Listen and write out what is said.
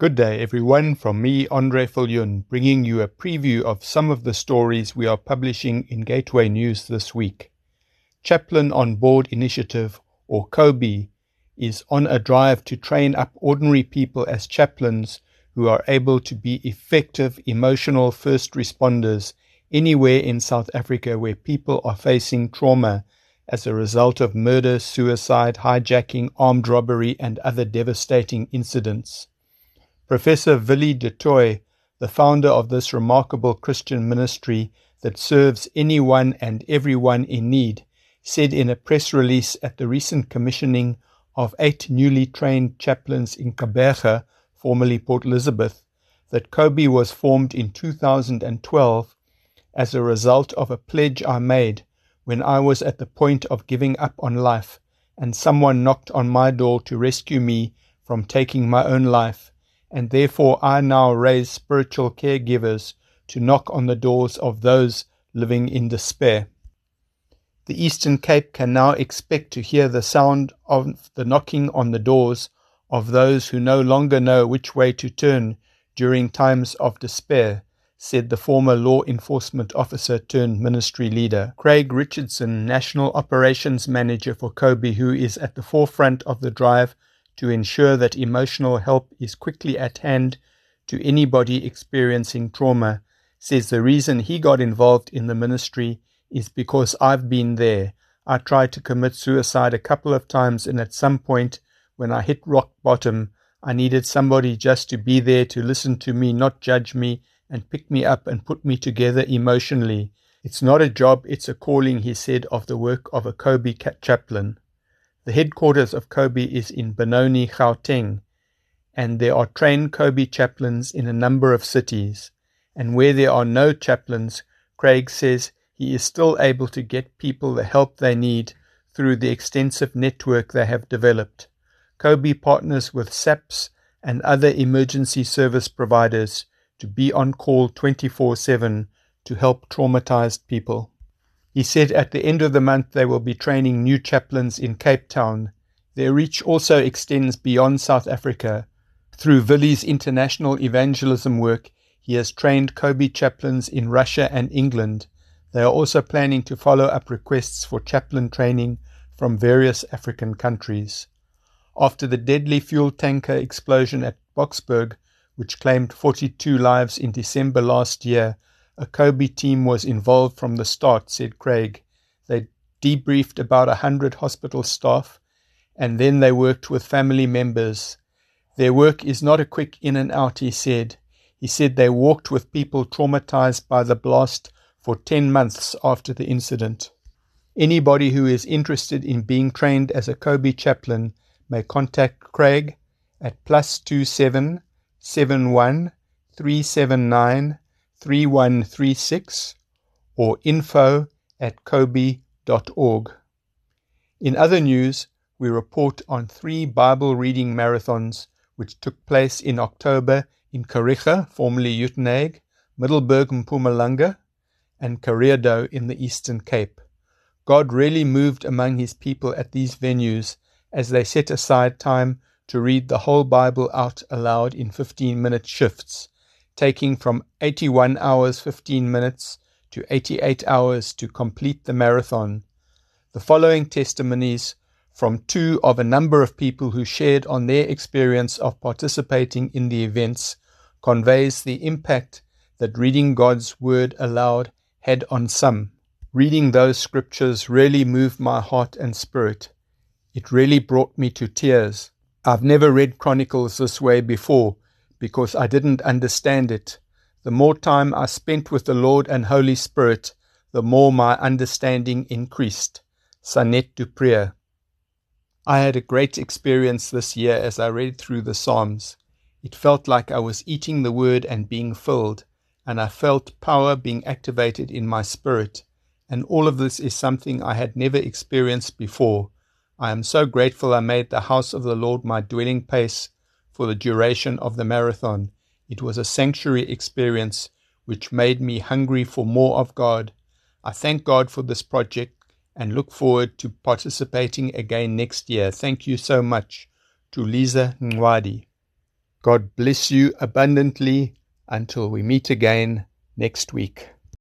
Good day, everyone, from me, Andre Viljoen, bringing you a preview of some of the stories we are publishing in Gateway News this week. Chaplain on Board Initiative, or COBI, is on a drive to train up ordinary people as chaplains who are able to be effective emotional first responders anywhere in South Africa where people are facing trauma as a result of murder, suicide, hijacking, armed robbery, and other devastating incidents. Professor du Toit, the founder of this remarkable Christian ministry that serves anyone and everyone in need, said in a press release at the recent commissioning of eight newly trained chaplains in Gqeberha, formerly Port Elizabeth, that COBI was formed in 2012 as a result of a pledge I made when I was at the point of giving up on life and someone knocked on my door to rescue me from taking my own life and therefore I now raise spiritual caregivers to knock on the doors of those living in despair. The Eastern Cape can now expect to hear the sound of the knocking on the doors of those who no longer know which way to turn during times of despair, said the former law enforcement officer turned ministry leader. Craig Richardson, National Operations Manager for COBI, who is at the forefront of the drive to ensure that emotional help is quickly at hand to anybody experiencing trauma, says the reason he got involved in the ministry is because I've been there. I tried to commit suicide a couple of times, and at some point, when I hit rock bottom, I needed somebody just to be there to listen to me, not judge me, and pick me up and put me together emotionally. It's not a job, it's a calling, he said, of the work of a COBI chaplain. The headquarters of COBI is in Benoni, Gauteng, and there are trained COBI chaplains in a number of cities. And where there are no chaplains, Craig says he is still able to get people the help they need through the extensive network they have developed. COBI partners with SAPS and other emergency service providers to be on call 24 7 to help traumatized people. He said at the end of the month they will be training new chaplains in Cape Town. Their reach also extends beyond South Africa. Through Willie's international evangelism work, he has trained COBI chaplains in Russia and England. They are also planning to follow up requests for chaplain training from various African countries. After the deadly fuel tanker explosion at Boxburg, which claimed 42 lives in December last year, a COBI team was involved from the start, said Craig. They debriefed about a hundred hospital staff and then they worked with family members. Their work is not a quick in and out, he said. He said they walked with people traumatized by the blast for 10 months after the incident. Anybody who is interested in being trained as a COBI chaplain may contact Craig at plus two seven seven one three seven nine 3136 or info at cobi.org. In other news, we report on three Bible reading marathons which took place in October in Kariega, formerly Uitenhage, Middelburg Mpumalanga, and Kareado in the Eastern Cape. God really moved among his people at these venues as they set aside time to read the whole Bible out aloud in 15 minute shifts taking from 81 hours 15 minutes to 88 hours to complete the marathon. The following testimonies from two of a number of people who shared on their experience of participating in the events conveys the impact that reading God's word aloud had on some. Reading those scriptures really moved my heart and spirit. It really brought me to tears. I've never read Chronicles this way before, because I didn't understand it. The more time I spent with the Lord and Holy Spirit, the more my understanding increased. Sanet Duprier. I had a great experience this year as I read through the Psalms. It felt like I was eating the Word and being filled, and I felt power being activated in my spirit. And all of this is something I had never experienced before. I am so grateful I made the house of the Lord my dwelling place for the duration of the marathon. It was a sanctuary experience which made me hungry for more of God. I thank God for this project and look forward to participating again next year. Thank you so much to Lisa Nwadi. God bless you abundantly until we meet again next week.